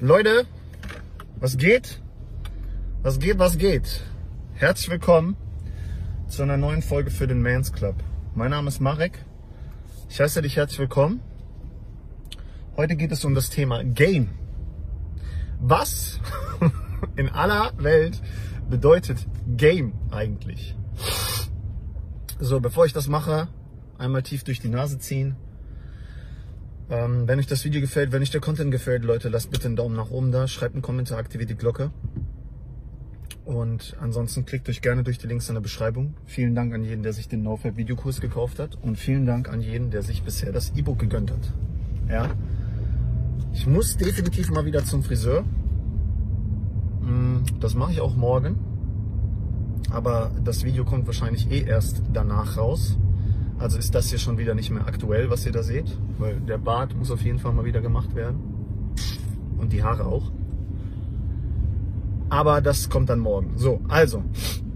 Leute, was geht? Was geht, was geht? Herzlich willkommen zu einer neuen Folge für den Mans Club. Mein Name ist Marek. Ich heiße dich herzlich willkommen. Heute geht es um das Thema Game. Was in aller Welt bedeutet Game eigentlich? So, bevor ich das mache, einmal tief durch die Nase ziehen. Ähm, wenn euch das Video gefällt, wenn euch der Content gefällt, Leute, lasst bitte einen Daumen nach oben da, schreibt einen Kommentar, aktiviert die Glocke. Und ansonsten klickt euch gerne durch die Links in der Beschreibung. Vielen Dank an jeden, der sich den NoFap Videokurs gekauft hat. Und vielen Dank an jeden, der sich bisher das E-Book gegönnt hat. Ja. Ich muss definitiv mal wieder zum Friseur. Mm, das mache ich auch morgen. Aber das Video kommt wahrscheinlich eh erst danach raus. Also ist das hier schon wieder nicht mehr aktuell, was ihr da seht, weil der Bart muss auf jeden Fall mal wieder gemacht werden. Und die Haare auch. Aber das kommt dann morgen. So, also,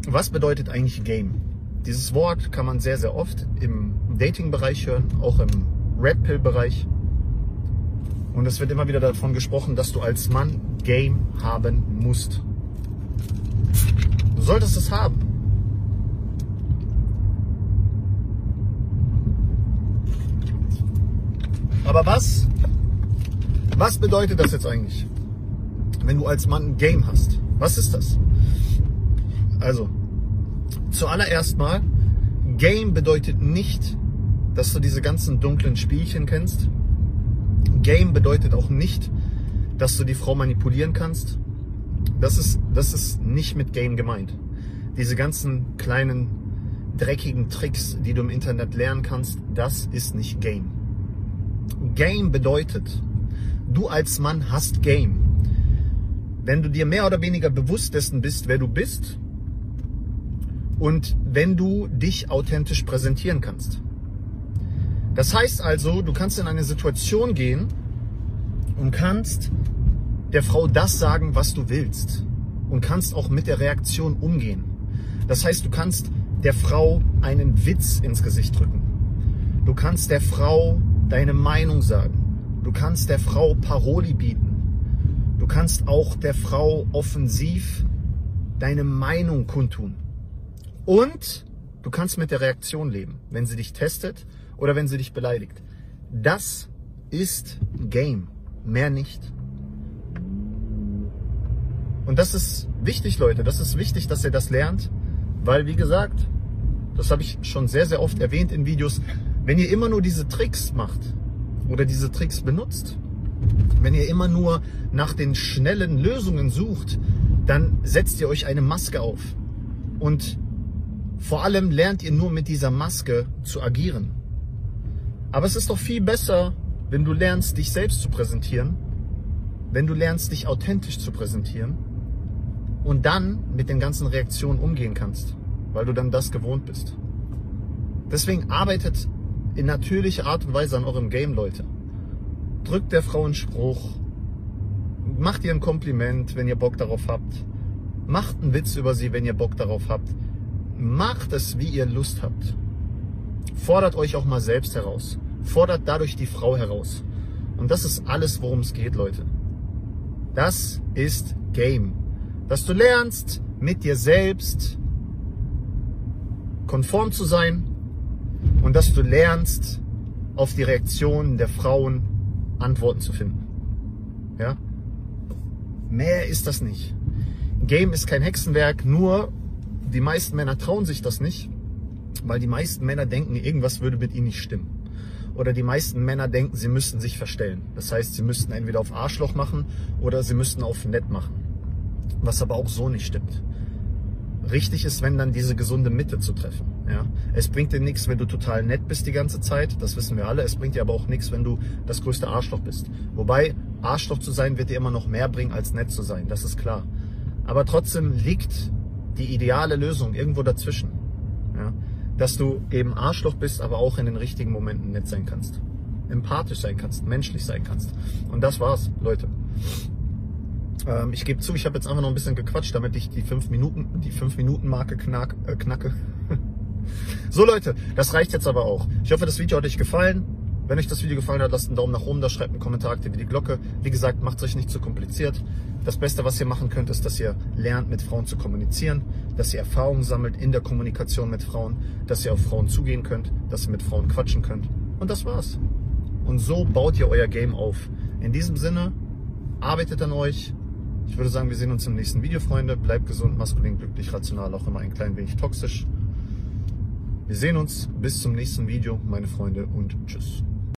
was bedeutet eigentlich Game? Dieses Wort kann man sehr, sehr oft im Dating-Bereich hören, auch im Red Pill-Bereich. Und es wird immer wieder davon gesprochen, dass du als Mann Game haben musst. Du solltest es haben. Aber was, was bedeutet das jetzt eigentlich, wenn du als Mann ein Game hast? Was ist das? Also, zuallererst mal, Game bedeutet nicht, dass du diese ganzen dunklen Spielchen kennst. Game bedeutet auch nicht, dass du die Frau manipulieren kannst. Das ist, das ist nicht mit Game gemeint. Diese ganzen kleinen dreckigen Tricks, die du im Internet lernen kannst, das ist nicht Game. Game bedeutet, du als Mann hast Game. Wenn du dir mehr oder weniger bewusst dessen bist, wer du bist und wenn du dich authentisch präsentieren kannst. Das heißt also, du kannst in eine Situation gehen und kannst der Frau das sagen, was du willst und kannst auch mit der Reaktion umgehen. Das heißt, du kannst der Frau einen Witz ins Gesicht drücken. Du kannst der Frau deine Meinung sagen. Du kannst der Frau Paroli bieten. Du kannst auch der Frau offensiv deine Meinung kundtun. Und du kannst mit der Reaktion leben, wenn sie dich testet oder wenn sie dich beleidigt. Das ist Game, mehr nicht. Und das ist wichtig, Leute. Das ist wichtig, dass ihr das lernt, weil, wie gesagt, das habe ich schon sehr, sehr oft erwähnt in Videos. Wenn ihr immer nur diese Tricks macht oder diese Tricks benutzt, wenn ihr immer nur nach den schnellen Lösungen sucht, dann setzt ihr euch eine Maske auf. Und vor allem lernt ihr nur mit dieser Maske zu agieren. Aber es ist doch viel besser, wenn du lernst, dich selbst zu präsentieren, wenn du lernst, dich authentisch zu präsentieren und dann mit den ganzen Reaktionen umgehen kannst, weil du dann das gewohnt bist. Deswegen arbeitet in natürlicher Art und Weise an eurem Game, Leute. Drückt der Frau einen Spruch, macht ihr ein Kompliment, wenn ihr Bock darauf habt, macht einen Witz über sie, wenn ihr Bock darauf habt, macht es, wie ihr Lust habt. Fordert euch auch mal selbst heraus, fordert dadurch die Frau heraus. Und das ist alles, worum es geht, Leute. Das ist Game. Dass du lernst, mit dir selbst konform zu sein, und dass du lernst, auf die Reaktionen der Frauen Antworten zu finden. Ja? Mehr ist das nicht. Game ist kein Hexenwerk, nur die meisten Männer trauen sich das nicht, weil die meisten Männer denken, irgendwas würde mit ihnen nicht stimmen. Oder die meisten Männer denken, sie müssten sich verstellen. Das heißt, sie müssten entweder auf Arschloch machen oder sie müssten auf nett machen. Was aber auch so nicht stimmt richtig ist, wenn dann diese gesunde Mitte zu treffen. Ja? Es bringt dir nichts, wenn du total nett bist die ganze Zeit, das wissen wir alle. Es bringt dir aber auch nichts, wenn du das größte Arschloch bist. Wobei, Arschloch zu sein wird dir immer noch mehr bringen, als nett zu sein, das ist klar. Aber trotzdem liegt die ideale Lösung irgendwo dazwischen. Ja? Dass du eben Arschloch bist, aber auch in den richtigen Momenten nett sein kannst. Empathisch sein kannst, menschlich sein kannst. Und das war's, Leute. Ähm, ich gebe zu, ich habe jetzt einfach noch ein bisschen gequatscht, damit ich die 5 Minuten, die 5 Minuten Marke knack, äh, knacke. so Leute, das reicht jetzt aber auch. Ich hoffe, das Video hat euch gefallen. Wenn euch das Video gefallen hat, lasst einen Daumen nach oben da, schreibt einen Kommentar, aktiviert die Glocke. Wie gesagt, macht es euch nicht zu kompliziert. Das Beste, was ihr machen könnt, ist, dass ihr lernt, mit Frauen zu kommunizieren, dass ihr Erfahrungen sammelt in der Kommunikation mit Frauen, dass ihr auf Frauen zugehen könnt, dass ihr mit Frauen quatschen könnt. Und das war's. Und so baut ihr euer Game auf. In diesem Sinne, arbeitet an euch. Ich würde sagen, wir sehen uns im nächsten Video, Freunde. Bleibt gesund, maskulin, glücklich, rational, auch immer ein klein wenig toxisch. Wir sehen uns bis zum nächsten Video, meine Freunde, und tschüss.